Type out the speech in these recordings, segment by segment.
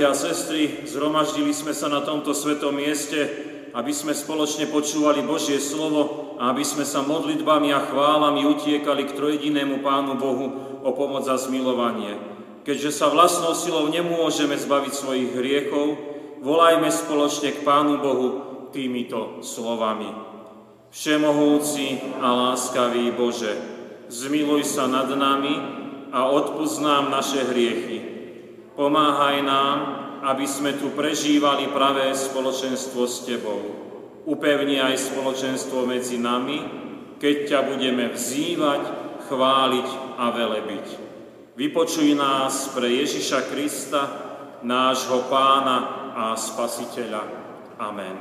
Bratia a sestry, zhromaždili sme sa na tomto svetom mieste, aby sme spoločne počúvali Božie slovo a aby sme sa modlitbami a chválami utiekali k trojedinému Pánu Bohu o pomoc a zmilovanie. Keďže sa vlastnou silou nemôžeme zbaviť svojich hriechov, volajme spoločne k Pánu Bohu týmito slovami. Všemohúci a láskavý Bože, zmiluj sa nad nami a odpúsť nám naše hriechy, Pomáhaj nám, aby sme tu prežívali pravé spoločenstvo s Tebou. Upevni aj spoločenstvo medzi nami, keď ťa budeme vzývať, chváliť a velebiť. Vypočuj nás pre Ježiša Krista, nášho Pána a Spasiteľa. Amen.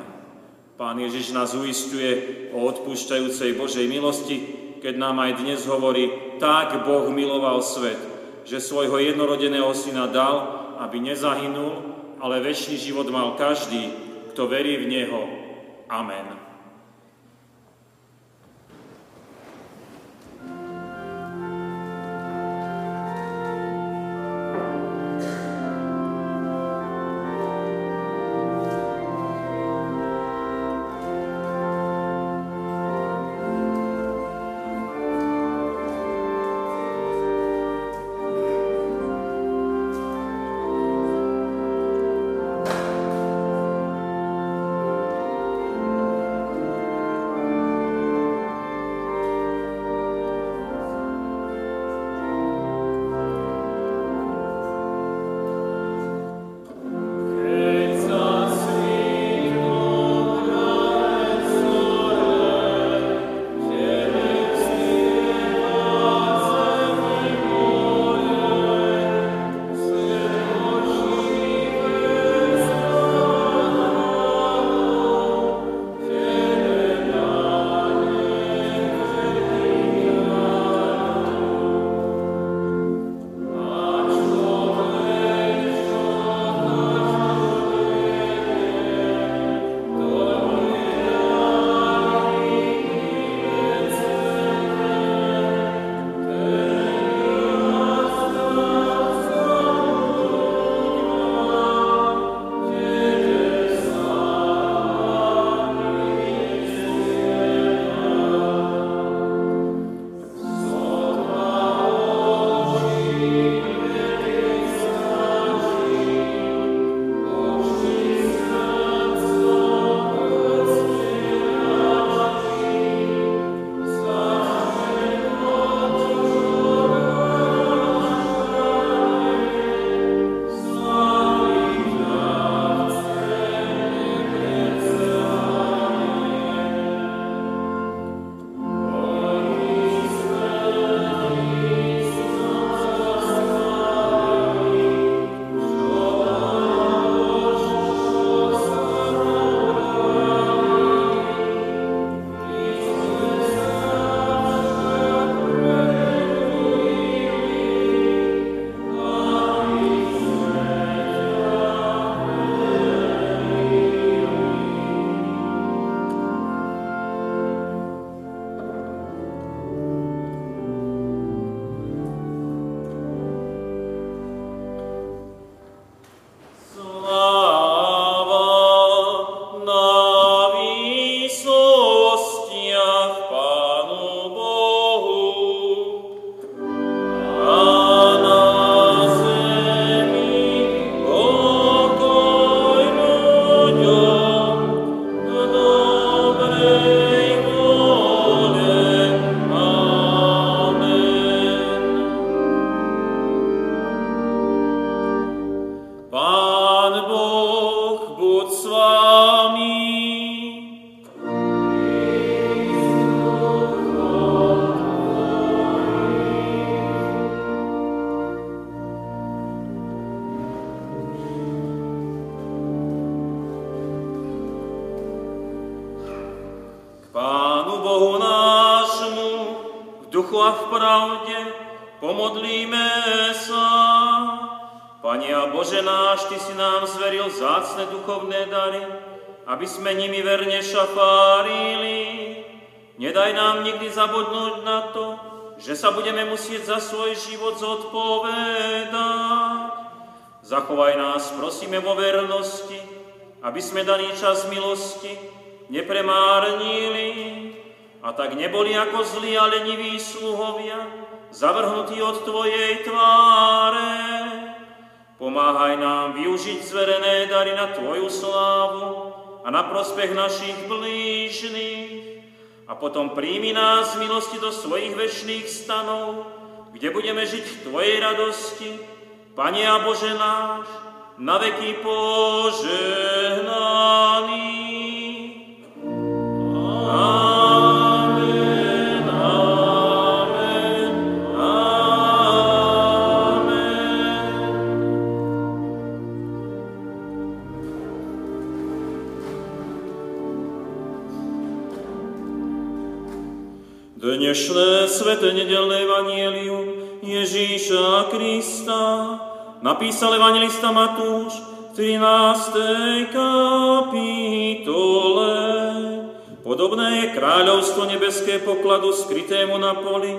Pán Ježiš nás uistuje o odpúšťajúcej Božej milosti, keď nám aj dnes hovorí, tak Boh miloval svet, že svojho jednorodeného syna dal, aby nezahynul, ale väčší život mal každý, kto verí v Neho. Amen. v pravde, pomodlíme sa. Pane a Bože náš, Ty si nám zveril zácne duchovné dary, aby sme nimi verne šafárili. Nedaj nám nikdy zabudnúť na to, že sa budeme musieť za svoj život zodpovedať. Zachovaj nás, prosíme, vo vernosti, aby sme daný čas milosti nepremárnili a tak neboli ako zlí a leniví sluhovia, zavrhnutí od Tvojej tváre. Pomáhaj nám využiť zverené dary na Tvoju slávu a na prospech našich blížnych. A potom príjmi nás milosti do svojich večných stanov, kde budeme žiť v Tvojej radosti, Pane a Bože náš, na veky požehnaný. Sveté nedelné evanielium Ježíša Krista napísal evangelista Matúš v 13. kapitole. Podobné je kráľovstvo nebeské pokladu skrytému na poli,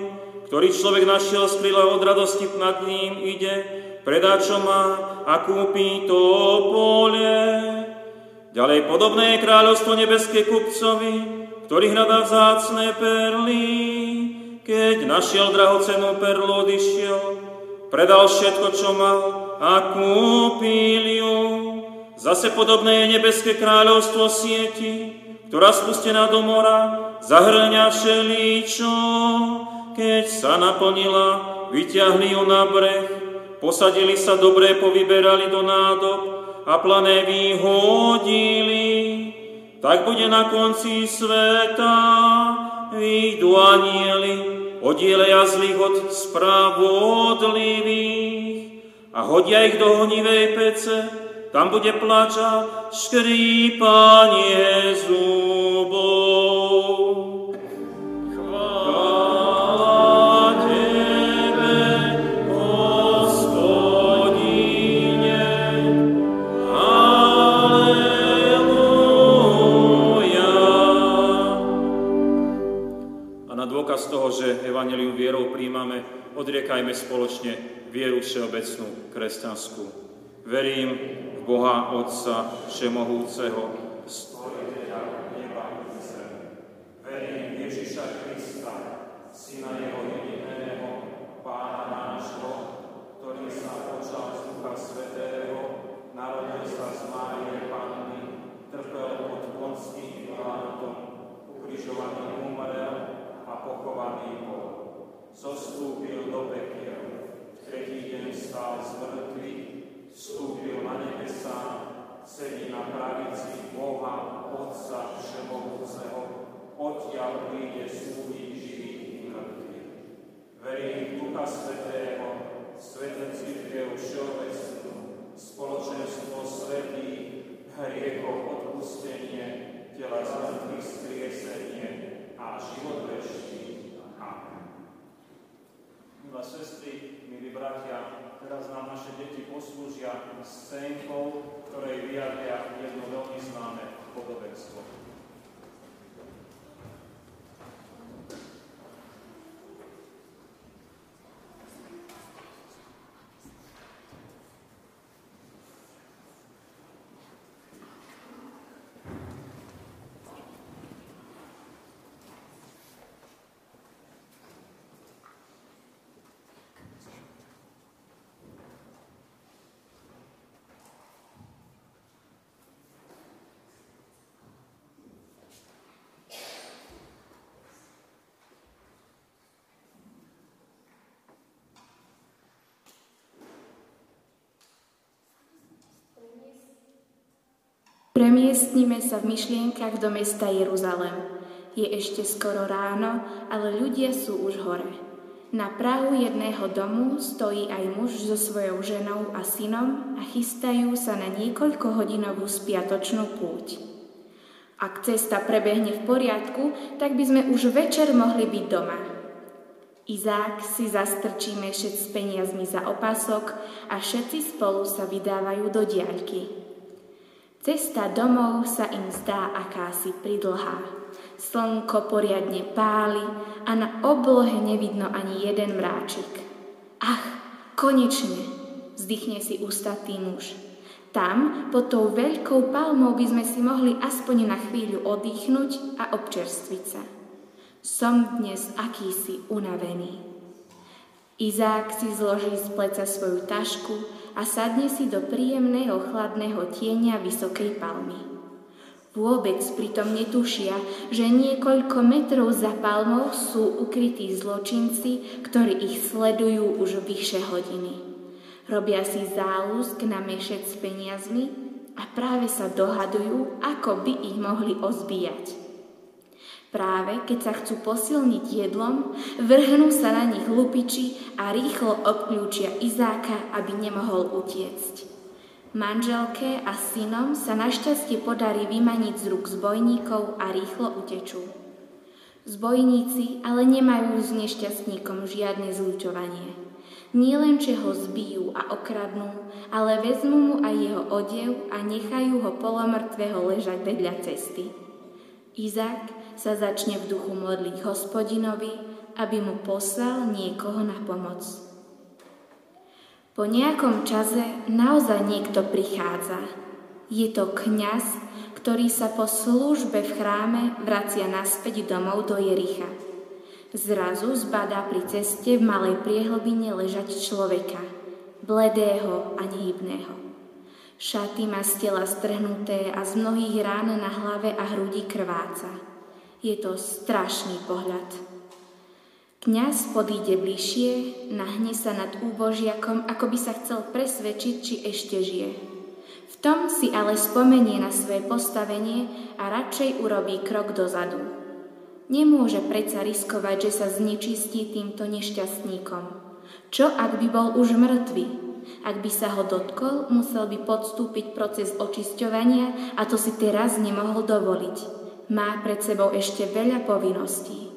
ktorý človek našiel skryla od radosti nad ním ide, predá čo má a kúpi to polie. Ďalej podobné je kráľovstvo nebeské kupcovi, ktorý hľadá vzácné perly. Keď našiel drahocenú perlu, odišiel, predal všetko, čo mal a kúpil ju. Zase podobné je nebeské kráľovstvo sieti, ktorá spustená do mora zahrňa všeličo. Keď sa naplnila, vyťahli ju na breh, posadili sa dobre, povyberali do nádob a plané vyhodili tak bude na konci sveta. Výjdu anieli, oddieleja zlých od spravodlivých a hodia ich do honivej pece, tam bude plača škrípanie zubov. Že Evangelium vierou príjmame, odriekajme spoločne vieru všeobecnú kresťanskú. Verím v Boha Otca Všemohúceho. Verím Ježiša Krista, Syna Jeho jediného, Pána nášho, ktorý sa počal z Ducha Svetého, narodil sa z Márie Panny, trpel pod Ponským Pilátom, ukrižovaný umrel, pochovaný bol. Zostúpil do pekiel, tretí deň stál z mŕtvych, vstúpil na nebesa, sedí na pravici Boha, Otca Všemohúceho, odtiaľ príde súdiť živých i mŕtvych. Verím v Ducha Svetého, Svetú Církev Všeobecnú, spoločenstvo svetých, hriechov odpustenie, tela z mŕtvych skriesenie a život večný. Milé sestry, milí bratia, teraz nám naše deti poslúžia scénkou, ktorej vyjadria jedno veľmi známe podobenstvo. Premiestnime sa v myšlienkach do mesta Jeruzalem. Je ešte skoro ráno, ale ľudia sú už hore. Na prahu jedného domu stojí aj muž so svojou ženou a synom a chystajú sa na niekoľkohodinovú spiatočnú púť. Ak cesta prebehne v poriadku, tak by sme už večer mohli byť doma. Izák si zastrčí mešec s peniazmi za opasok a všetci spolu sa vydávajú do diaľky. Cesta domov sa im zdá akási pridlhá. Slnko poriadne páli a na oblohe nevidno ani jeden mráčik. Ach, konečne, vzdychne si ústatý muž. Tam, pod tou veľkou palmou, by sme si mohli aspoň na chvíľu oddychnúť a občerstviť sa. Som dnes akýsi unavený. Izák si zloží z pleca svoju tašku a sadne si do príjemného chladného tieňa vysokej palmy. Vôbec pritom netušia, že niekoľko metrov za palmou sú ukrytí zločinci, ktorí ich sledujú už vyše hodiny. Robia si záľusk na mešec s peniazmi a práve sa dohadujú, ako by ich mohli ozbíjať. Práve keď sa chcú posilniť jedlom, vrhnú sa na nich lupiči a rýchlo obklúčia Izáka, aby nemohol utiecť. Manželke a synom sa našťastie podarí vymaniť z rúk zbojníkov a rýchlo utečú. Zbojníci ale nemajú s nešťastníkom žiadne zlučovanie. Nie len, že ho zbijú a okradnú, ale vezmu mu aj jeho odev a nechajú ho polomrtvého ležať vedľa cesty. Izák sa začne v duchu modliť hospodinovi, aby mu poslal niekoho na pomoc. Po nejakom čase naozaj niekto prichádza. Je to kňaz, ktorý sa po službe v chráme vracia naspäť domov do Jericha. Zrazu zbadá pri ceste v malej priehlbine ležať človeka, bledého a nehybného. Šaty má z tela strhnuté a z mnohých rán na hlave a hrudi krváca. Je to strašný pohľad. Kňaz podíde bližšie, nahne sa nad úbožiakom, ako by sa chcel presvedčiť, či ešte žije. V tom si ale spomenie na svoje postavenie a radšej urobí krok dozadu. Nemôže predsa riskovať, že sa znečistí týmto nešťastníkom. Čo ak by bol už mŕtvy? Ak by sa ho dotkol, musel by podstúpiť proces očisťovania a to si teraz nemohol dovoliť. Má pred sebou ešte veľa povinností.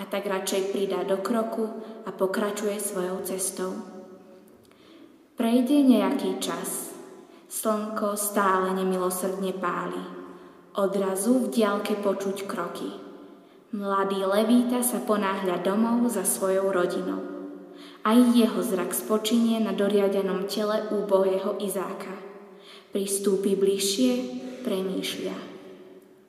A tak radšej pridá do kroku a pokračuje svojou cestou. Prejde nejaký čas. Slnko stále nemilosrdne páli. Odrazu v diálke počuť kroky. Mladý Levíta sa ponáhľa domov za svojou rodinou. Aj jeho zrak spočinie na doriadenom tele úbohého Izáka. Pristúpi bližšie, premýšľa.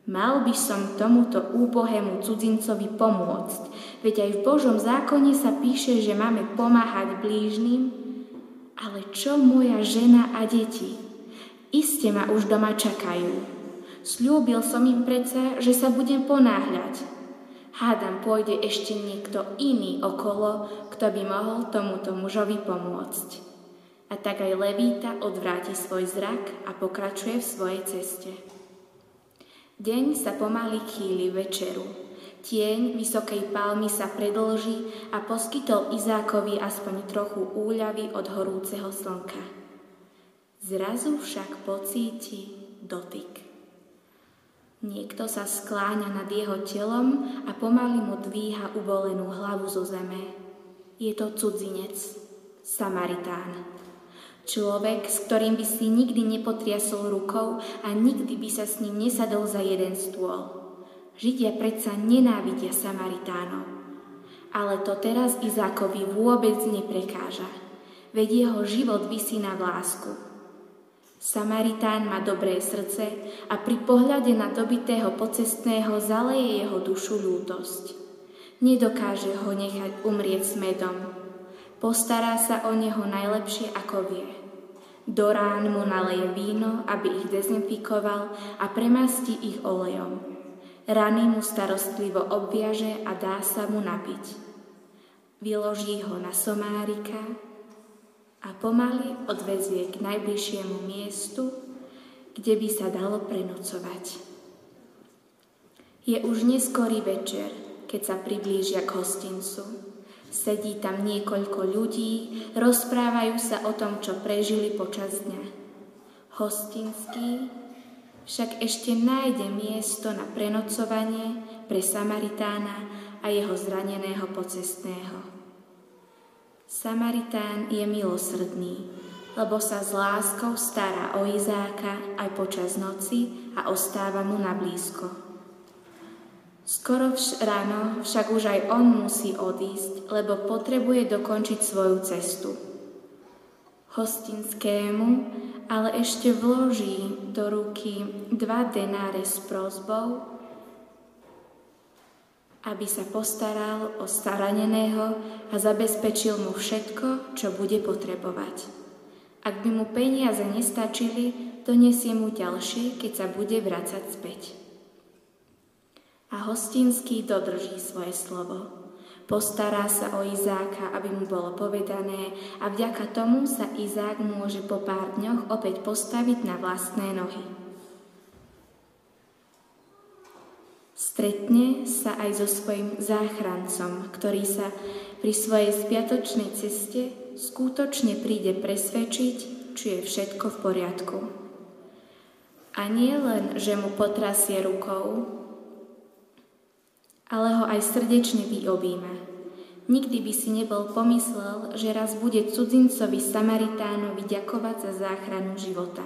Mal by som tomuto úbohému cudzincovi pomôcť, veď aj v Božom zákone sa píše, že máme pomáhať blížnym, ale čo moja žena a deti? Iste ma už doma čakajú. Sľúbil som im predsa, že sa budem ponáhľať, Hádam, pôjde ešte niekto iný okolo, kto by mohol tomuto mužovi pomôcť. A tak aj Levíta odvráti svoj zrak a pokračuje v svojej ceste. Deň sa pomaly chýli večeru. Tieň vysokej palmy sa predlží a poskytol Izákovi aspoň trochu úľavy od horúceho slnka. Zrazu však pocíti dotyk. Niekto sa skláňa nad jeho telom a pomaly mu dvíha ubolenú hlavu zo zeme. Je to cudzinec, Samaritán. Človek, s ktorým by si nikdy nepotriasol rukou a nikdy by sa s ním nesadol za jeden stôl. Židia predsa nenávidia Samaritánov. Ale to teraz Izákovi vôbec neprekáža, veď jeho život vysí na vlásku. Samaritán má dobré srdce a pri pohľade na dobitého pocestného zaleje jeho dušu ľútosť. Nedokáže ho nechať umrieť s medom. Postará sa o neho najlepšie, ako vie. Do mu naleje víno, aby ich dezinfikoval a premastí ich olejom. Rany mu starostlivo obviaže a dá sa mu napiť. Vyloží ho na somárika, a pomaly odvezie k najbližšiemu miestu, kde by sa dalo prenocovať. Je už neskorý večer, keď sa priblížia k hostincu. Sedí tam niekoľko ľudí, rozprávajú sa o tom, čo prežili počas dňa. Hostinský však ešte nájde miesto na prenocovanie pre Samaritána a jeho zraneného pocestného. Samaritán je milosrdný, lebo sa s láskou stará o Izáka aj počas noci a ostáva mu na blízko. Skoro vš- ráno však už aj on musí odísť, lebo potrebuje dokončiť svoju cestu. hostinskému, ale ešte vloží do ruky dva denáre s prozbou, aby sa postaral o staraneného a zabezpečil mu všetko, čo bude potrebovať. Ak by mu peniaze nestačili, donesie mu ďalšie, keď sa bude vracať späť. A hostinský dodrží svoje slovo. Postará sa o Izáka, aby mu bolo povedané a vďaka tomu sa Izák môže po pár dňoch opäť postaviť na vlastné nohy. Stretne sa aj so svojim záchrancom, ktorý sa pri svojej spiatočnej ceste skutočne príde presvedčiť, či je všetko v poriadku. A nie len, že mu potrasie rukou, ale ho aj srdečne vyobíma. Nikdy by si nebol pomyslel, že raz bude cudzincovi Samaritánovi ďakovať za záchranu života.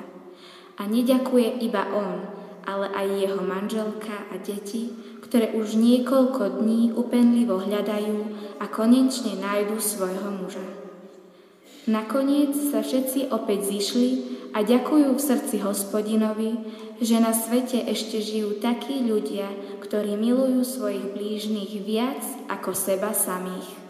A neďakuje iba on, ale aj jeho manželka a deti, ktoré už niekoľko dní upenlivo hľadajú a konečne nájdu svojho muža. Nakoniec sa všetci opäť zišli a ďakujú v srdci hospodinovi, že na svete ešte žijú takí ľudia, ktorí milujú svojich blížnych viac ako seba samých.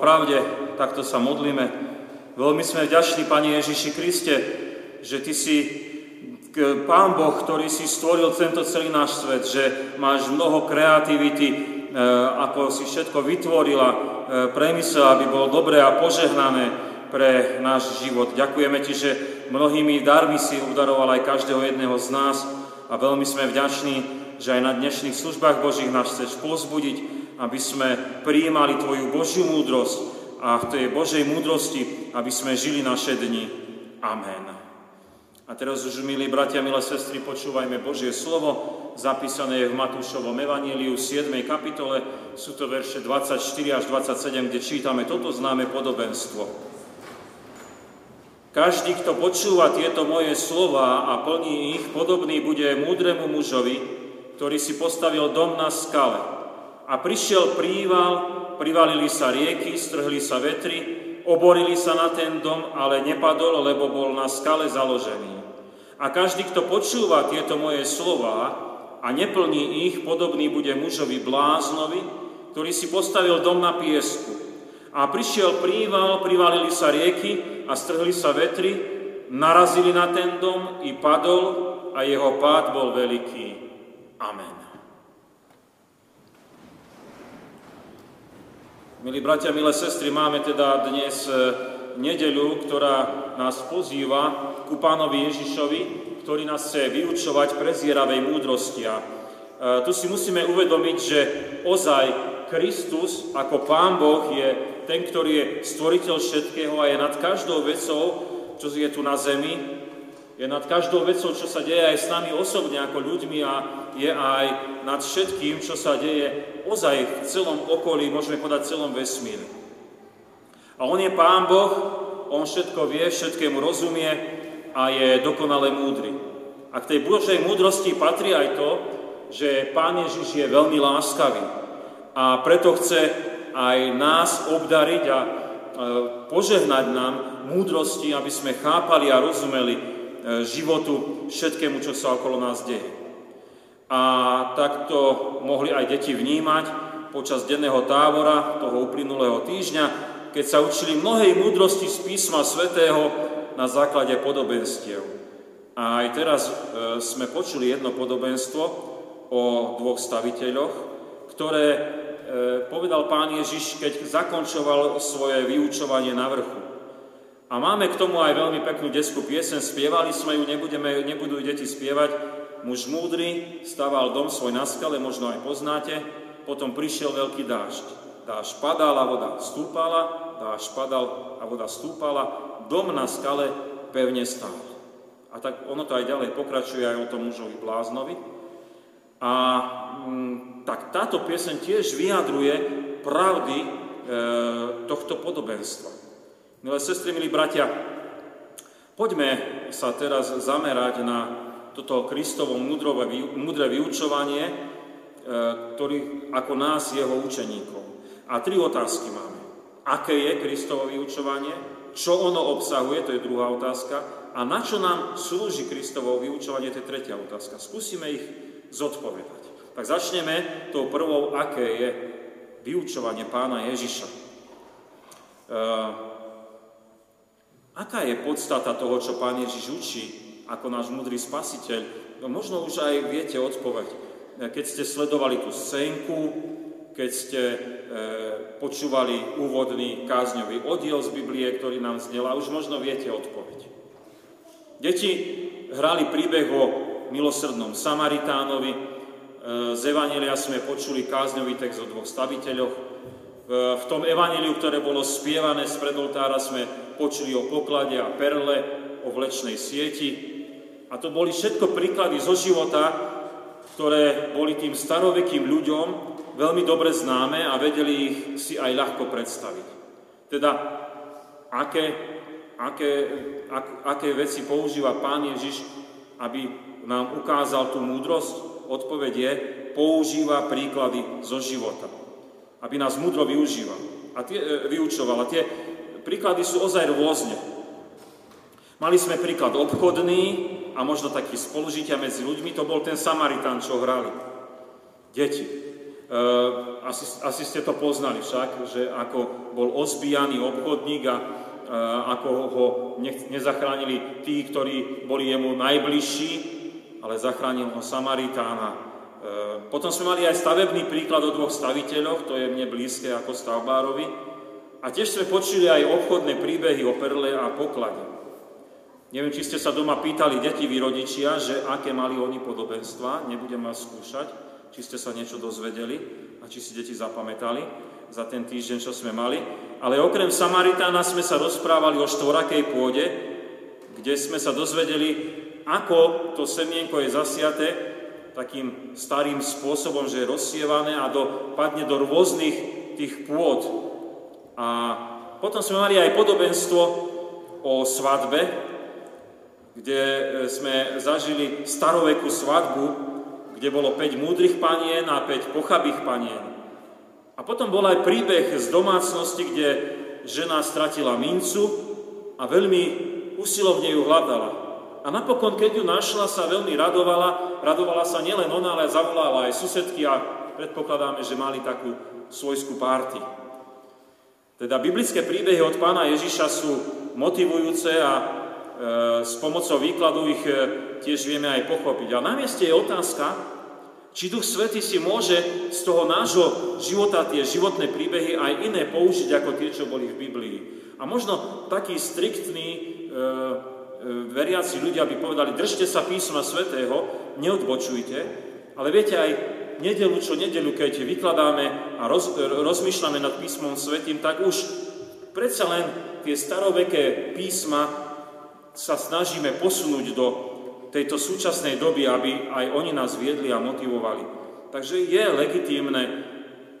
Pravde, takto sa modlíme. Veľmi sme vďační, Pane Ježiši Kriste, že Ty si Pán Boh, ktorý si stvoril tento celý náš svet, že máš mnoho kreativity, e, ako si všetko vytvorila, e, premysel, aby bolo dobré a požehnané pre náš život. Ďakujeme Ti, že mnohými darmi si udaroval aj každého jedného z nás a veľmi sme vďační, že aj na dnešných službách Božích nás chceš pozbudiť, aby sme prijímali Tvoju Božiu múdrosť a v tej Božej múdrosti, aby sme žili naše dni. Amen. A teraz už, milí bratia, milé sestry, počúvajme Božie slovo, zapísané je v Matúšovom evaníliu 7. kapitole, sú to verše 24 až 27, kde čítame toto známe podobenstvo. Každý, kto počúva tieto moje slova a plní ich, podobný bude múdremu mužovi, ktorý si postavil dom na skale. A prišiel príval, privalili sa rieky, strhli sa vetry, oborili sa na ten dom, ale nepadol, lebo bol na skale založený. A každý, kto počúva tieto moje slova a neplní ich, podobný bude mužovi bláznovi, ktorý si postavil dom na piesku. A prišiel príval, privalili sa rieky a strhli sa vetry, narazili na ten dom i padol a jeho pád bol veľký. Amen. Milí bratia, milé sestry, máme teda dnes nedeľu, ktorá nás pozýva ku pánovi Ježišovi, ktorý nás chce vyučovať prezieravej múdrosti. A e, tu si musíme uvedomiť, že ozaj Kristus ako Pán Boh je ten, ktorý je stvoriteľ všetkého a je nad každou vecou, čo je tu na zemi, je nad každou vecou, čo sa deje aj s nami osobne ako ľuďmi a je aj nad všetkým, čo sa deje ozaj v celom okolí, môžeme povedať celom vesmíre. A On je Pán Boh, On všetko vie, všetkému rozumie a je dokonale múdry. A k tej Božej múdrosti patrí aj to, že Pán Ježiš je veľmi láskavý. A preto chce aj nás obdariť a požehnať nám múdrosti, aby sme chápali a rozumeli e, životu všetkému, čo sa okolo nás deje. A takto mohli aj deti vnímať počas denného tábora toho uplynulého týždňa, keď sa učili mnohej múdrosti z písma svätého na základe podobenstiev. A aj teraz e, sme počuli jedno podobenstvo o dvoch staviteľoch, ktoré e, povedal pán Ježiš, keď zakončoval svoje vyučovanie na vrchu. A máme k tomu aj veľmi peknú detskú piesen, spievali sme ju, nebudeme, nebudú deti spievať. Muž múdry staval dom svoj na skale, možno aj poznáte, potom prišiel veľký dážď. Dáž padal a voda stúpala, dáž padal a voda stúpala, dom na skale pevne stál. A tak ono to aj ďalej pokračuje aj o tom mužovi bláznovi. A m, mm, tak táto pieseň tiež vyjadruje pravdy e, tohto podobenstva. Milé sestry, milí bratia, poďme sa teraz zamerať na toto Kristovo múdre vyučovanie, e, ktorý ako nás, jeho učeníkov. A tri otázky máme. Aké je Kristovo vyučovanie? Čo ono obsahuje? To je druhá otázka. A na čo nám slúži Kristovo vyučovanie? To je tretia otázka. Skúsime ich zodpovedať. Tak začneme tou prvou, aké je vyučovanie pána Ježiša. Uh, aká je podstata toho, čo pán Ježiš učí ako náš múdry spasiteľ? No možno už aj viete odpoveď. Keď ste sledovali tú scénku, keď ste e, počúvali úvodný kázňový oddiel z Biblie, ktorý nám znel a už možno viete odpoveď. Deti hrali príbeh o milosrdnom Samaritánovi, e, z Evanelia sme počuli kázňový text o dvoch staviteľoch, e, v tom evaneliu, ktoré bolo spievané z predoltára, sme počuli o poklade a perle, o vlečnej sieti. A to boli všetko príklady zo života, ktoré boli tým starovekým ľuďom veľmi dobre známe a vedeli ich si aj ľahko predstaviť. Teda, aké, aké, ak, aké veci používa Pán Ježiš, aby nám ukázal tú múdrosť? Odpoveď je, používa príklady zo života, aby nás múdro využíval a tie, e, vyučoval. A tie príklady sú ozaj rôzne. Mali sme príklad obchodný a možno taký spolužitia medzi ľuďmi, to bol ten Samaritán, čo hrali. Deti. asi, asi ste to poznali však, že ako bol ozbijaný obchodník a ako ho nezachránili tí, ktorí boli jemu najbližší, ale zachránil ho Samaritána. Potom sme mali aj stavebný príklad o dvoch staviteľoch, to je mne blízke ako stavbárovi. A tiež sme počuli aj obchodné príbehy o perle a poklade. Neviem, či ste sa doma pýtali deti vy rodičia, že aké mali oni podobenstva, nebudem vás skúšať či ste sa niečo dozvedeli a či si deti zapamätali za ten týždeň, čo sme mali. Ale okrem Samaritána sme sa rozprávali o štvorakej pôde, kde sme sa dozvedeli, ako to semienko je zasiaté takým starým spôsobom, že je rozsievané a do, padne do rôznych tých pôd. A potom sme mali aj podobenstvo o svadbe, kde sme zažili starovekú svadbu, kde bolo 5 múdrych panien a 5 pochabých panien. A potom bol aj príbeh z domácnosti, kde žena stratila mincu a veľmi usilovne ju hľadala. A napokon, keď ju našla, sa veľmi radovala. Radovala sa nielen ona, ale zavolala aj susedky a predpokladáme, že mali takú svojskú párty. Teda biblické príbehy od pána Ježiša sú motivujúce a e, s pomocou výkladu ich e, tiež vieme aj pochopiť. A na mieste je otázka, či Duch Svety si môže z toho nášho života tie životné príbehy aj iné použiť ako tie, čo boli v Biblii. A možno takí striktní e, e, veriaci ľudia by povedali, držte sa písma Svetého, neodbočujte, ale viete aj nedelu čo nedelu, keď vykladáme a roz, rozmýšľame nad písmom Svetým, tak už predsa len tie staroveké písma sa snažíme posunúť do tejto súčasnej doby, aby aj oni nás viedli a motivovali. Takže je legitímne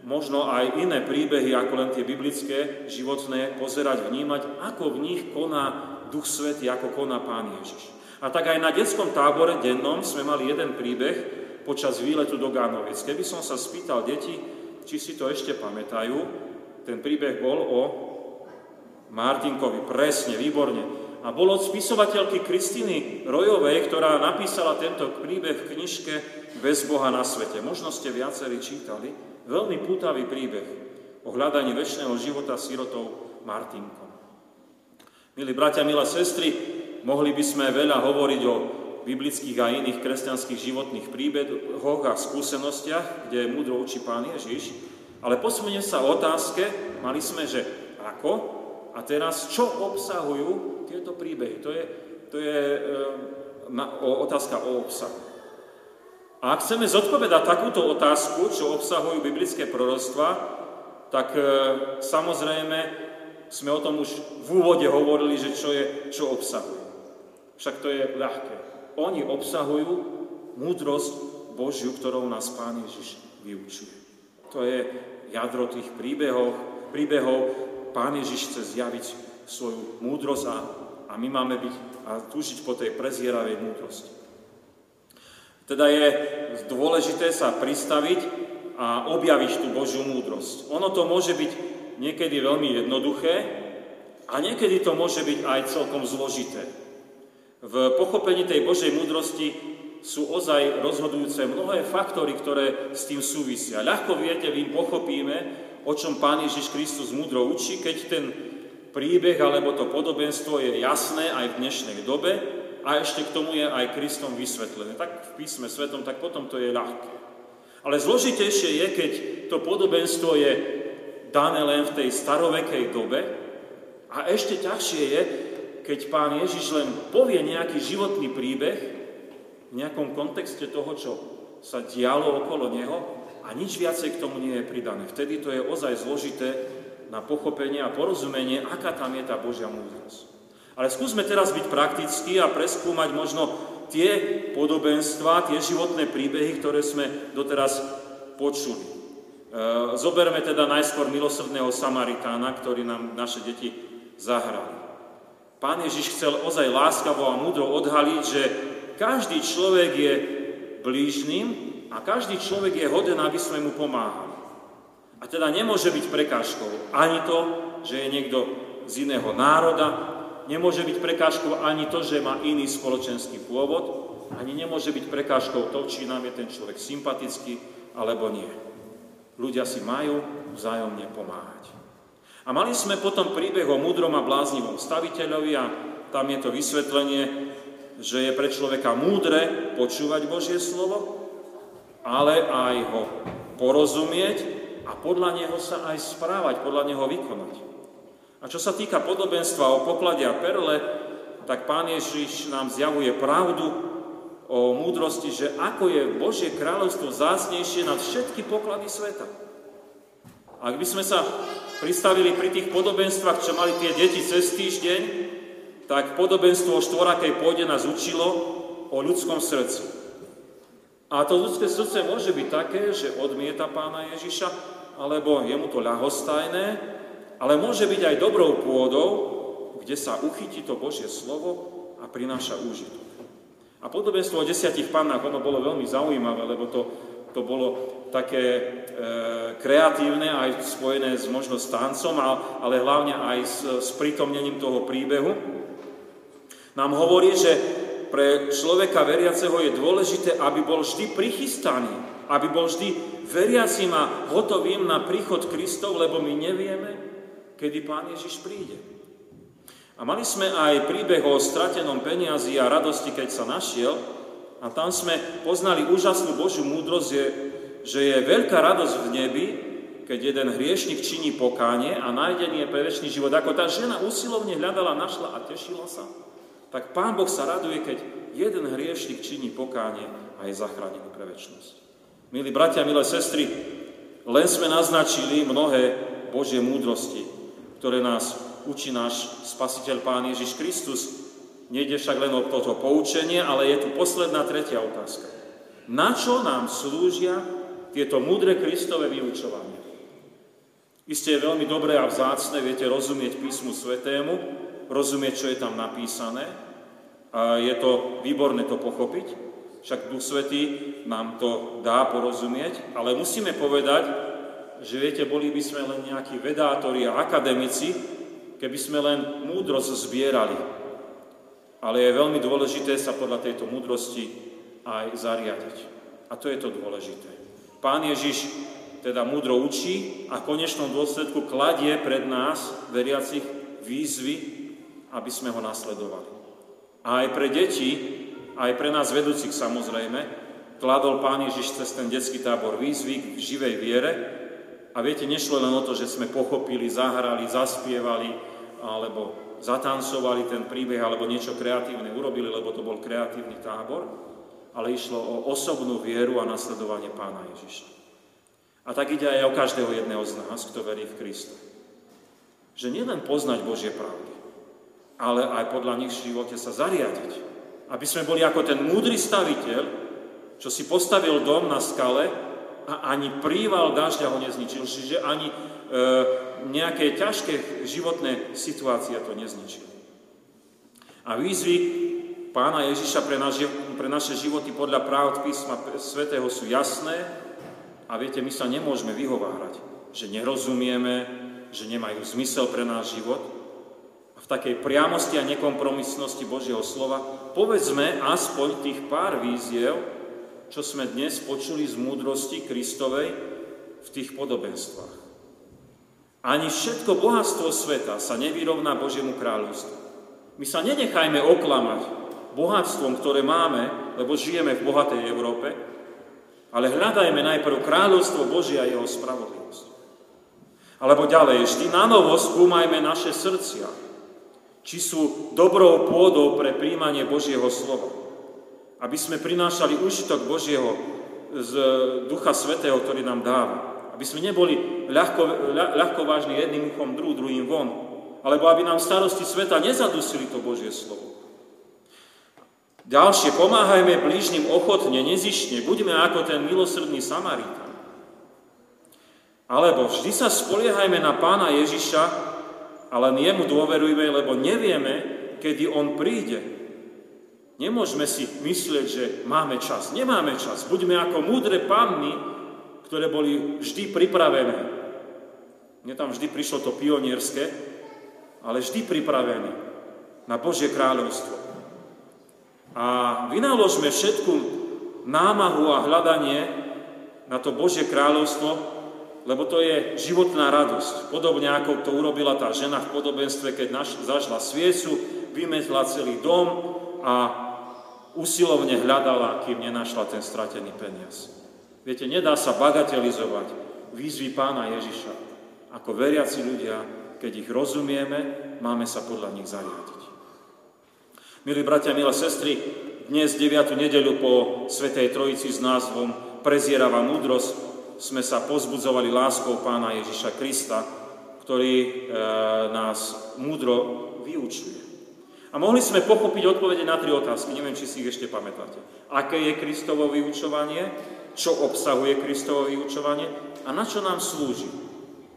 možno aj iné príbehy, ako len tie biblické, životné, pozerať, vnímať, ako v nich koná Duch Svety, ako koná Pán Ježiš. A tak aj na detskom tábore dennom sme mali jeden príbeh počas výletu do Gánoviec. Keby som sa spýtal deti, či si to ešte pamätajú, ten príbeh bol o Martinkovi, presne, výborne a bol od spisovateľky Kristiny Rojovej, ktorá napísala tento príbeh v knižke Bez Boha na svete. Možno ste viacerí čítali. Veľmi pútavý príbeh o hľadaní väčšného života sirotou Martinkom. Milí bratia, milé sestry, mohli by sme veľa hovoriť o biblických a iných kresťanských životných príbehoch a skúsenostiach, kde múdro učí Pán Ježiš, ale posmenie sa otázke, mali sme, že ako a teraz, čo obsahujú tieto príbehy? To je, to je o, otázka o obsahu. A ak chceme zodpovedať takúto otázku, čo obsahujú biblické proroctva, tak e, samozrejme sme o tom už v úvode hovorili, že čo, je, čo obsahujú. Však to je ľahké. Oni obsahujú múdrosť Božiu, ktorou nás Pán Ježiš vyučuje. To je jadro tých príbehov, príbehov Pán Ježiš chce zjaviť svoju múdrosť a, a my máme byť a túžiť po tej prezieravej múdrosti. Teda je dôležité sa pristaviť a objaviť tú Božiu múdrosť. Ono to môže byť niekedy veľmi jednoduché a niekedy to môže byť aj celkom zložité. V pochopení tej Božej múdrosti sú ozaj rozhodujúce mnohé faktory, ktoré s tým súvisia. Ľahko viete, my pochopíme, o čom Pán Ježiš Kristus múdro učí, keď ten príbeh alebo to podobenstvo je jasné aj v dnešnej dobe a ešte k tomu je aj Kristom vysvetlené. Tak v písme svetom, tak potom to je ľahké. Ale zložitejšie je, keď to podobenstvo je dané len v tej starovekej dobe a ešte ťažšie je, keď pán Ježiš len povie nejaký životný príbeh v nejakom kontexte toho, čo sa dialo okolo neho a nič viacej k tomu nie je pridané. Vtedy to je ozaj zložité na pochopenie a porozumenie, aká tam je tá Božia múdrosť. Ale skúsme teraz byť praktickí a preskúmať možno tie podobenstva, tie životné príbehy, ktoré sme doteraz počuli. E, zoberme teda najskôr milosrdného Samaritána, ktorý nám naše deti zahrali. Pán Ježiš chcel ozaj láskavo a múdro odhaliť, že každý človek je blížnym a každý človek je hoden, aby sme mu pomáhali. A teda nemôže byť prekážkou ani to, že je niekto z iného národa, nemôže byť prekážkou ani to, že má iný spoločenský pôvod, ani nemôže byť prekážkou to, či nám je ten človek sympatický alebo nie. ľudia si majú vzájomne pomáhať. A mali sme potom príbeh o múdrom a bláznivom staviteľovi a tam je to vysvetlenie, že je pre človeka múdre počúvať Božie slovo, ale aj ho porozumieť a podľa neho sa aj správať, podľa neho vykonať. A čo sa týka podobenstva o poklade a perle, tak Pán Ježiš nám zjavuje pravdu o múdrosti, že ako je Božie kráľovstvo zásnejšie nad všetky poklady sveta. Ak by sme sa pristavili pri tých podobenstvách, čo mali tie deti cez týždeň, tak podobenstvo o štvorakej pôde nás učilo o ľudskom srdci. A to ľudské srdce môže byť také, že odmieta pána Ježiša, alebo je mu to ľahostajné, ale môže byť aj dobrou pôdou, kde sa uchytí to Božie slovo a prináša úžitok. A podobenstvo o desiatich pannách, ono bolo veľmi zaujímavé, lebo to, to bolo také e, kreatívne, aj spojené s možno s tancom, ale hlavne aj s, s prítomnením toho príbehu. Nám hovorí, že pre človeka veriaceho je dôležité, aby bol vždy prichystaný, aby bol vždy veriacim a hotovým na príchod Kristov, lebo my nevieme, kedy Pán Ježiš príde. A mali sme aj príbeh o stratenom peniazi a radosti, keď sa našiel, a tam sme poznali úžasnú Božiu múdrosť, že že je veľká radosť v nebi, keď jeden hriešnik činí pokánie a nájdenie pre väčší život. Ako tá žena usilovne hľadala, našla a tešila sa, tak Pán Boh sa raduje, keď jeden hriešnik činí pokánie a je zachránený pre väčšnosť. Milí bratia, milé sestry, len sme naznačili mnohé Božie múdrosti, ktoré nás učí náš Spasiteľ Pán Ježiš Kristus. Nejde však len o toto poučenie, ale je tu posledná tretia otázka. Na čo nám slúžia tieto múdre Kristové vyučovanie. Isté je veľmi dobré a vzácne, viete, rozumieť písmu svetému, rozumieť, čo je tam napísané. A je to výborné to pochopiť, však Duch Svetý nám to dá porozumieť, ale musíme povedať, že viete, boli by sme len nejakí vedátori a akademici, keby sme len múdrosť zbierali. Ale je veľmi dôležité sa podľa tejto múdrosti aj zariadiť. A to je to dôležité. Pán Ježiš teda múdro učí a v konečnom dôsledku kladie pred nás, veriacich, výzvy, aby sme ho nasledovali. A aj pre deti, aj pre nás vedúcich samozrejme, kladol Pán Ježiš cez ten detský tábor výzvy k živej viere. A viete, nešlo len o to, že sme pochopili, zahrali, zaspievali, alebo zatancovali ten príbeh, alebo niečo kreatívne urobili, lebo to bol kreatívny tábor, ale išlo o osobnú vieru a nasledovanie Pána Ježiša. A tak ide aj o každého jedného z nás, kto verí v Krista. Že nielen poznať Božie pravdy, ale aj podľa nich v živote sa zariadiť. Aby sme boli ako ten múdry staviteľ, čo si postavil dom na skale a ani príval dažďa ho nezničil, čiže ani e, nejaké ťažké životné situácie to nezničil. A výzvy pána Ježiša pre, naš, pre naše životy podľa práv písma svätého sú jasné a viete, my sa nemôžeme vyhovárať, že nerozumieme, že nemajú zmysel pre náš život. Takej priamosti a nekompromisnosti Božieho slova povedzme aspoň tých pár víziev, čo sme dnes počuli z múdrosti Kristovej v tých podobenstvách. Ani všetko bohatstvo sveta sa nevyrovná Božiemu kráľovstvu. My sa nenechajme oklamať bohatstvom, ktoré máme, lebo žijeme v bohatej Európe, ale hľadajme najprv kráľovstvo Božie a jeho spravodlivosť. Alebo ďalej, vždy na novo skúmajme naše srdcia, či sú dobrou pôdou pre príjmanie Božieho slova. Aby sme prinášali užitok Božieho z Ducha Svetého, ktorý nám dáva. Aby sme neboli ľahko, ľahko vážni jedným uchom, druhým, druhým von. Alebo aby nám starosti sveta nezadusili to Božie slovo. Ďalšie, pomáhajme blížnym ochotne, nezišne, buďme ako ten milosrdný Samaritán. Alebo vždy sa spoliehajme na pána Ježiša a len jemu dôverujme, lebo nevieme, kedy on príde. Nemôžeme si myslieť, že máme čas. Nemáme čas. Buďme ako múdre panny, ktoré boli vždy pripravené. Mne tam vždy prišlo to pionierské, ale vždy pripravené na Božie kráľovstvo. A vynaložme všetku námahu a hľadanie na to Božie kráľovstvo, lebo to je životná radosť. Podobne ako to urobila tá žena v podobenstve, keď naš, zažla sviecu, vymetla celý dom a usilovne hľadala, kým nenašla ten stratený peniaz. Viete, nedá sa bagatelizovať výzvy pána Ježiša. Ako veriaci ľudia, keď ich rozumieme, máme sa podľa nich zariadiť. Milí bratia, milé sestry, dnes 9. nedeľu po Svetej Trojici s názvom Prezieravá múdrosť sme sa pozbudzovali láskou pána Ježiša Krista, ktorý e, nás múdro vyučuje. A mohli sme pochopiť odpovede na tri otázky, neviem, či si ich ešte pamätáte. Aké je Kristovo vyučovanie, čo obsahuje Kristovo vyučovanie a na čo nám slúži.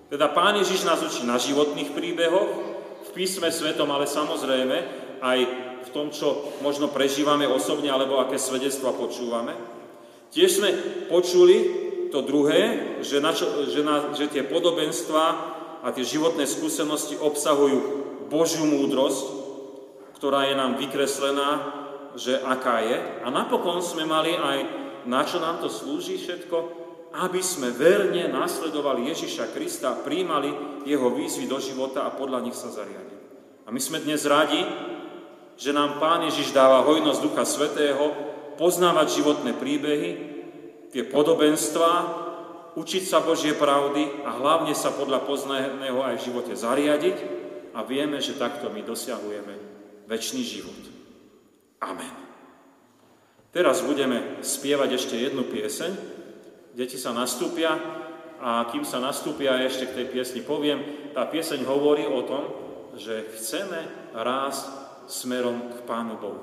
Teda Pán Ježiš nás učí na životných príbehoch, v písme svetom, ale samozrejme aj v tom, čo možno prežívame osobne, alebo aké svedectva počúvame. Tiež sme počuli to druhé, že, na čo, že, na, že tie podobenstva a tie životné skúsenosti obsahujú Božiu múdrosť, ktorá je nám vykreslená, že aká je. A napokon sme mali aj, na čo nám to slúži všetko, aby sme verne nasledovali Ježiša Krista, príjmali jeho výzvy do života a podľa nich sa zariadili. A my sme dnes radi, že nám Pán Ježiš dáva hojnosť Ducha Svetého, poznávať životné príbehy, tie podobenstva, učiť sa Božie pravdy a hlavne sa podľa poznaného aj v živote zariadiť a vieme, že takto my dosiahujeme väčší život. Amen. Teraz budeme spievať ešte jednu pieseň. Deti sa nastúpia a kým sa nastúpia, ešte k tej piesni poviem, tá pieseň hovorí o tom, že chceme rásť smerom k Pánu Bohu.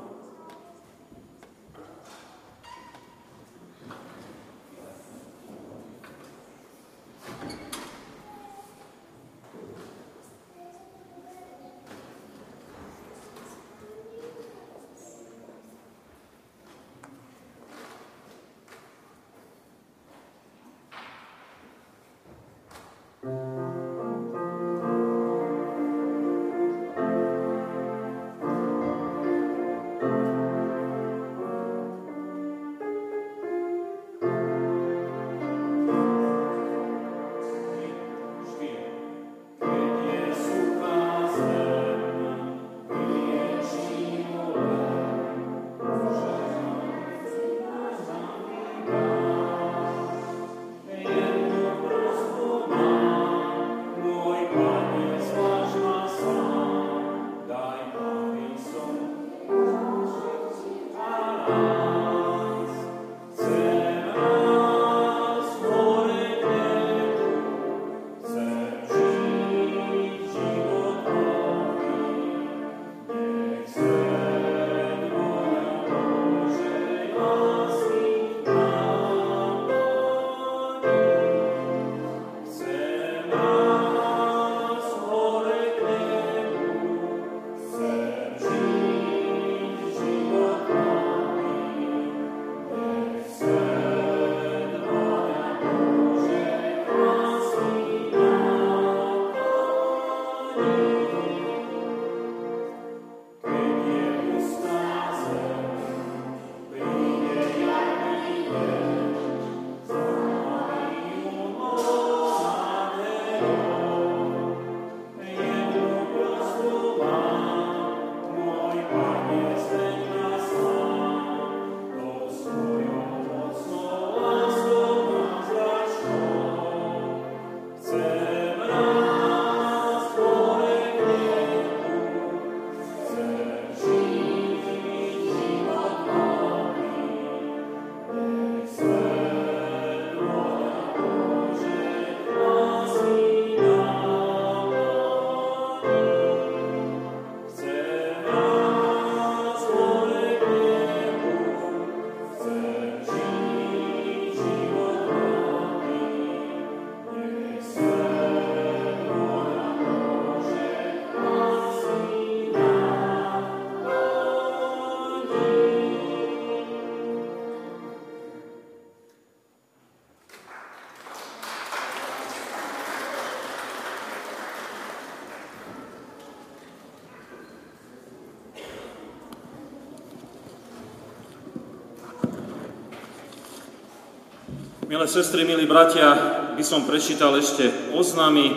Milé sestry, milí bratia, by som prečítal ešte oznámy.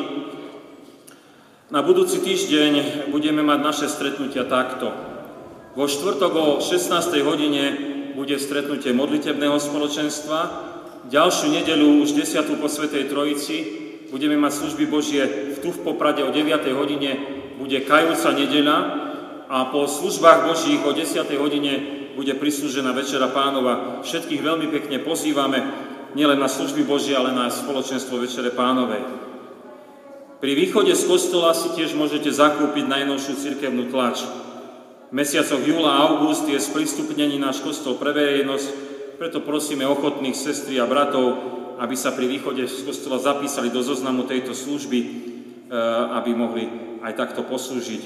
Na budúci týždeň budeme mať naše stretnutia takto. Vo štvrtok o 16. hodine bude stretnutie modlitebného spoločenstva. Ďalšiu nedeľu, už 10. po Svetej Trojici, budeme mať služby Božie tu v Poprade o 9. hodine, bude kajúca nedeľa a po službách Božích o 10. hodine bude prislúžená Večera Pánova. Všetkých veľmi pekne pozývame, nielen na služby Božie, ale na spoločenstvo Večere Pánovej. Pri východe z kostola si tiež môžete zakúpiť najnovšiu cirkevnú tlač. V mesiacoch júla a august je sprístupnený náš kostol pre verejnosť, preto prosíme ochotných sestry a bratov, aby sa pri východe z kostola zapísali do zoznamu tejto služby, e, aby mohli aj takto poslúžiť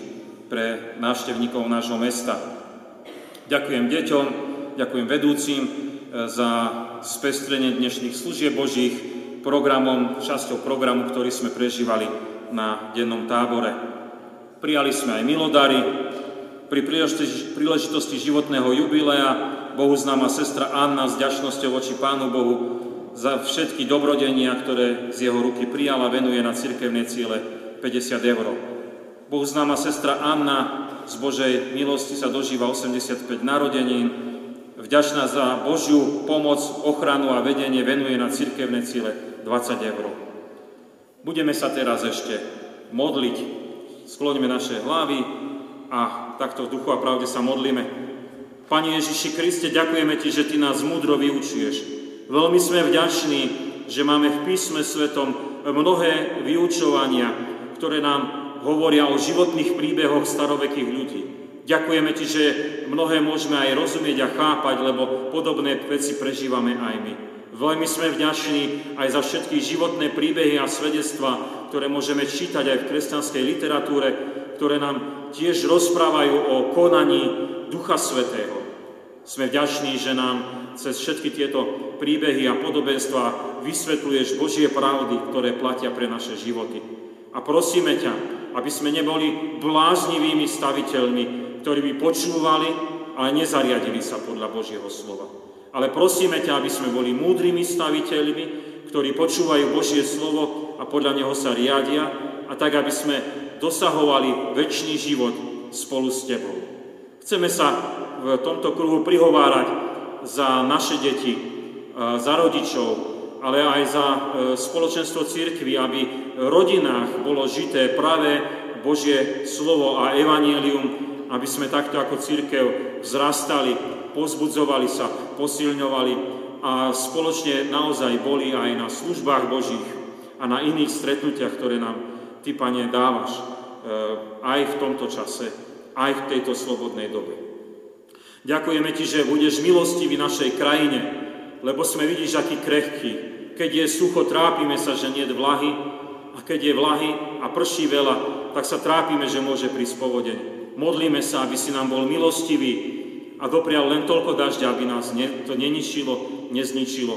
pre návštevníkov nášho mesta. Ďakujem deťom, ďakujem vedúcim za spestrenie dnešných služieb Božích, programom, časťou programu, ktorý sme prežívali na dennom tábore. Prijali sme aj milodary, pri príležitosti životného jubilea Bohu známa sestra Anna s ďačnosťou voči Pánu Bohu za všetky dobrodenia, ktoré z jeho ruky prijala, venuje na cirkevné ciele 50 eur. Bohu známa sestra Anna z Božej milosti sa dožíva 85 narodenín, vďačná za Božiu pomoc, ochranu a vedenie venuje na cirkevné ciele 20 eur. Budeme sa teraz ešte modliť, skloňme naše hlavy a takto v duchu a pravde sa modlíme. Pane Ježiši Kriste, ďakujeme Ti, že Ty nás múdro vyučuješ. Veľmi sme vďační, že máme v písme svetom mnohé vyučovania, ktoré nám hovoria o životných príbehoch starovekých ľudí. Ďakujeme Ti, že mnohé môžeme aj rozumieť a chápať, lebo podobné veci prežívame aj my. Veľmi sme vďační aj za všetky životné príbehy a svedectva, ktoré môžeme čítať aj v kresťanskej literatúre, ktoré nám tiež rozprávajú o konaní Ducha Svetého. Sme vďační, že nám cez všetky tieto príbehy a podobenstva vysvetľuješ Božie pravdy, ktoré platia pre naše životy. A prosíme ťa, aby sme neboli bláznivými staviteľmi, ktorí by počúvali, ale nezariadili sa podľa Božieho slova. Ale prosíme ťa, aby sme boli múdrymi staviteľmi, ktorí počúvajú Božie slovo a podľa neho sa riadia a tak, aby sme dosahovali väčší život spolu s Tebou. Chceme sa v tomto kruhu prihovárať za naše deti, za rodičov, ale aj za e, spoločenstvo církvy, aby v rodinách bolo žité práve Božie slovo a evanielium, aby sme takto ako církev vzrastali pozbudzovali sa, posilňovali a spoločne naozaj boli aj na službách Božích a na iných stretnutiach, ktoré nám Ty, Pane, dávaš e, aj v tomto čase, aj v tejto slobodnej dobe. Ďakujeme Ti, že budeš milostivý našej krajine, lebo sme vidíš, aký krehký. Keď je sucho, trápime sa, že nie je vlahy, a keď je vlahy a prší veľa, tak sa trápime, že môže prísť povodeň. Modlíme sa, aby si nám bol milostivý, a doprial len toľko dažďa, aby nás to neničilo, nezničilo.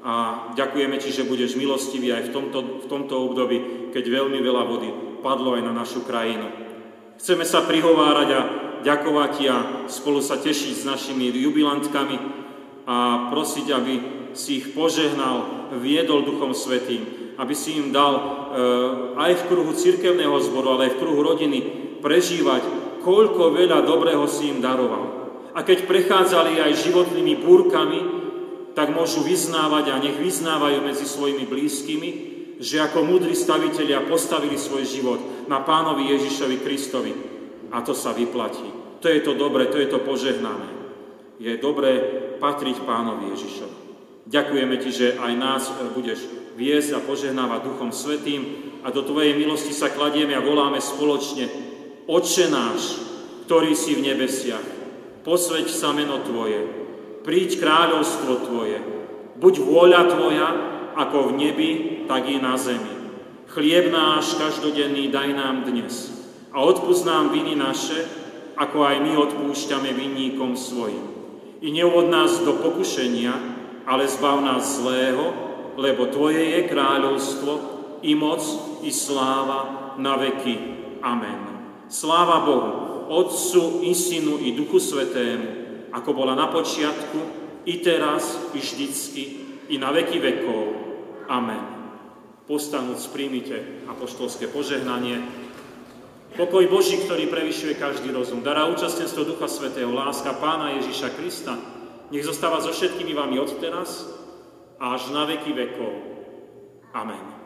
A ďakujeme Ti, že budeš milostivý aj v tomto, v tomto období, keď veľmi veľa vody padlo aj na našu krajinu. Chceme sa prihovárať a ďakovať a spolu sa tešiť s našimi jubilantkami a prosiť, aby si ich požehnal, viedol Duchom Svetým, aby si im dal e, aj v kruhu cirkevného zboru, ale aj v kruhu rodiny prežívať, koľko veľa dobrého si im daroval. A keď prechádzali aj životnými búrkami, tak môžu vyznávať a nech vyznávajú medzi svojimi blízkymi, že ako múdri stavitelia postavili svoj život na pánovi Ježišovi Kristovi. A to sa vyplatí. To je to dobre, to je to požehnané. Je dobré patriť pánovi Ježišovi. Ďakujeme ti, že aj nás budeš viesť a požehnávať Duchom Svetým a do Tvojej milosti sa kladieme a voláme spoločne Oče náš, ktorý si v nebesiach, posveď sa meno Tvoje, príď kráľovstvo Tvoje, buď vôľa Tvoja, ako v nebi, tak i na zemi. Chlieb náš každodenný daj nám dnes a odpúsť nám viny naše, ako aj my odpúšťame vinníkom svojim. I neuvod nás do pokušenia, ale zbav nás zlého, lebo Tvoje je kráľovstvo, i moc, i sláva na veky. Amen. Sláva Bohu, Otcu i Synu i Duchu Svetému, ako bola na počiatku, i teraz, i vždycky, i na veky vekov. Amen. Postanúc príjmite apoštolské požehnanie. Pokoj Boží, ktorý prevyšuje každý rozum, dará účastenstvo Ducha Svetého, láska Pána Ježiša Krista, nech zostáva so všetkými vami od teraz až na veky vekov. Amen.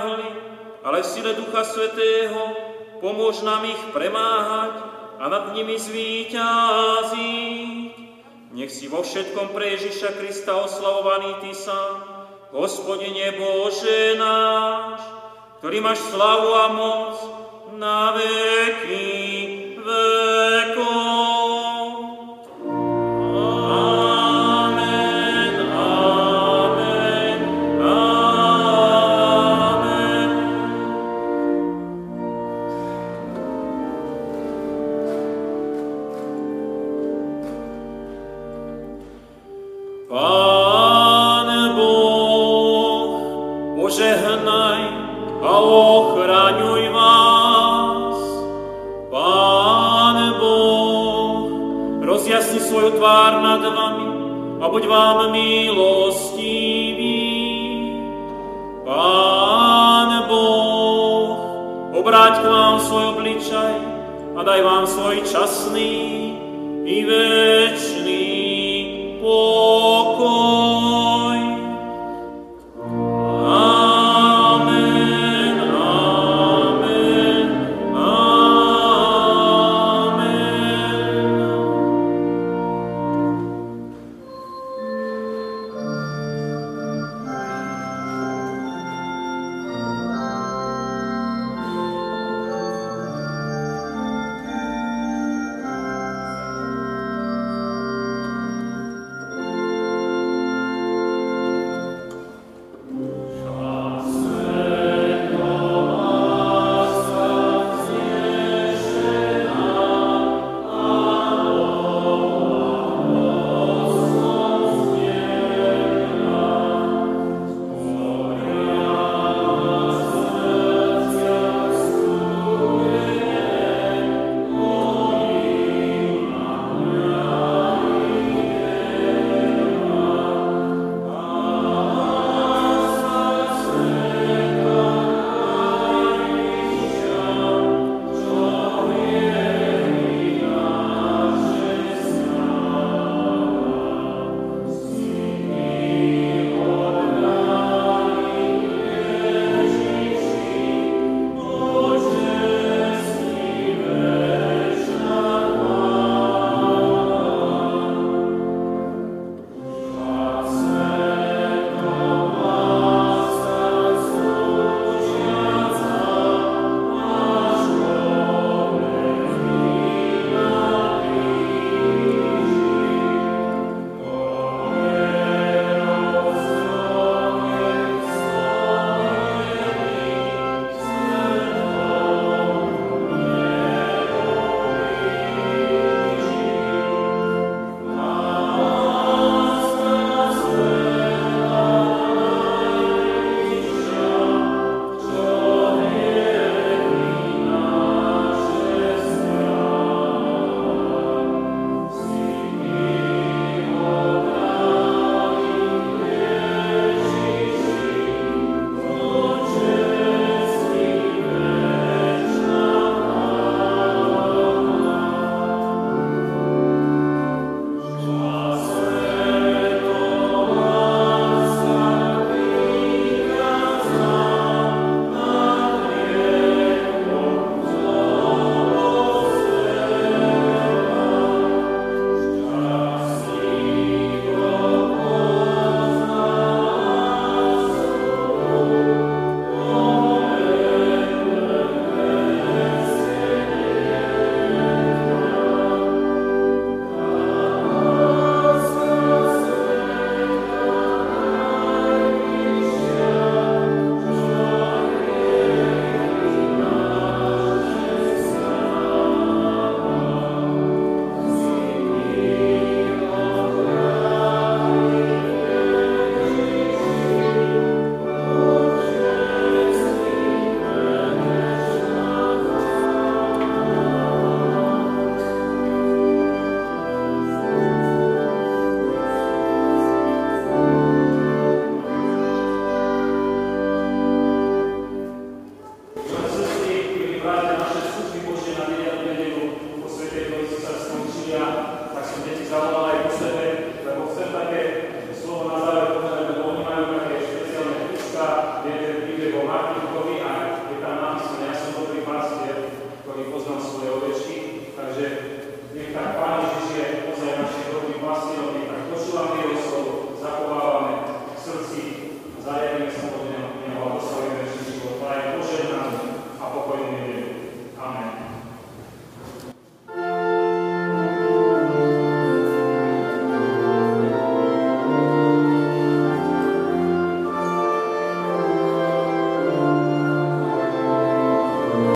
Podľahli, ale sile Ducha Svetého pomôž nám ich premáhať a nad nimi zvýťaziť. Nech si vo všetkom pre Ježiša Krista oslavovaný Ty sám, Hospodine Bože náš, ktorý máš slavu a moc na veky buď vám milostivý. Pán Boh, obráť k vám svoj obličaj a daj vám svoj časný i večný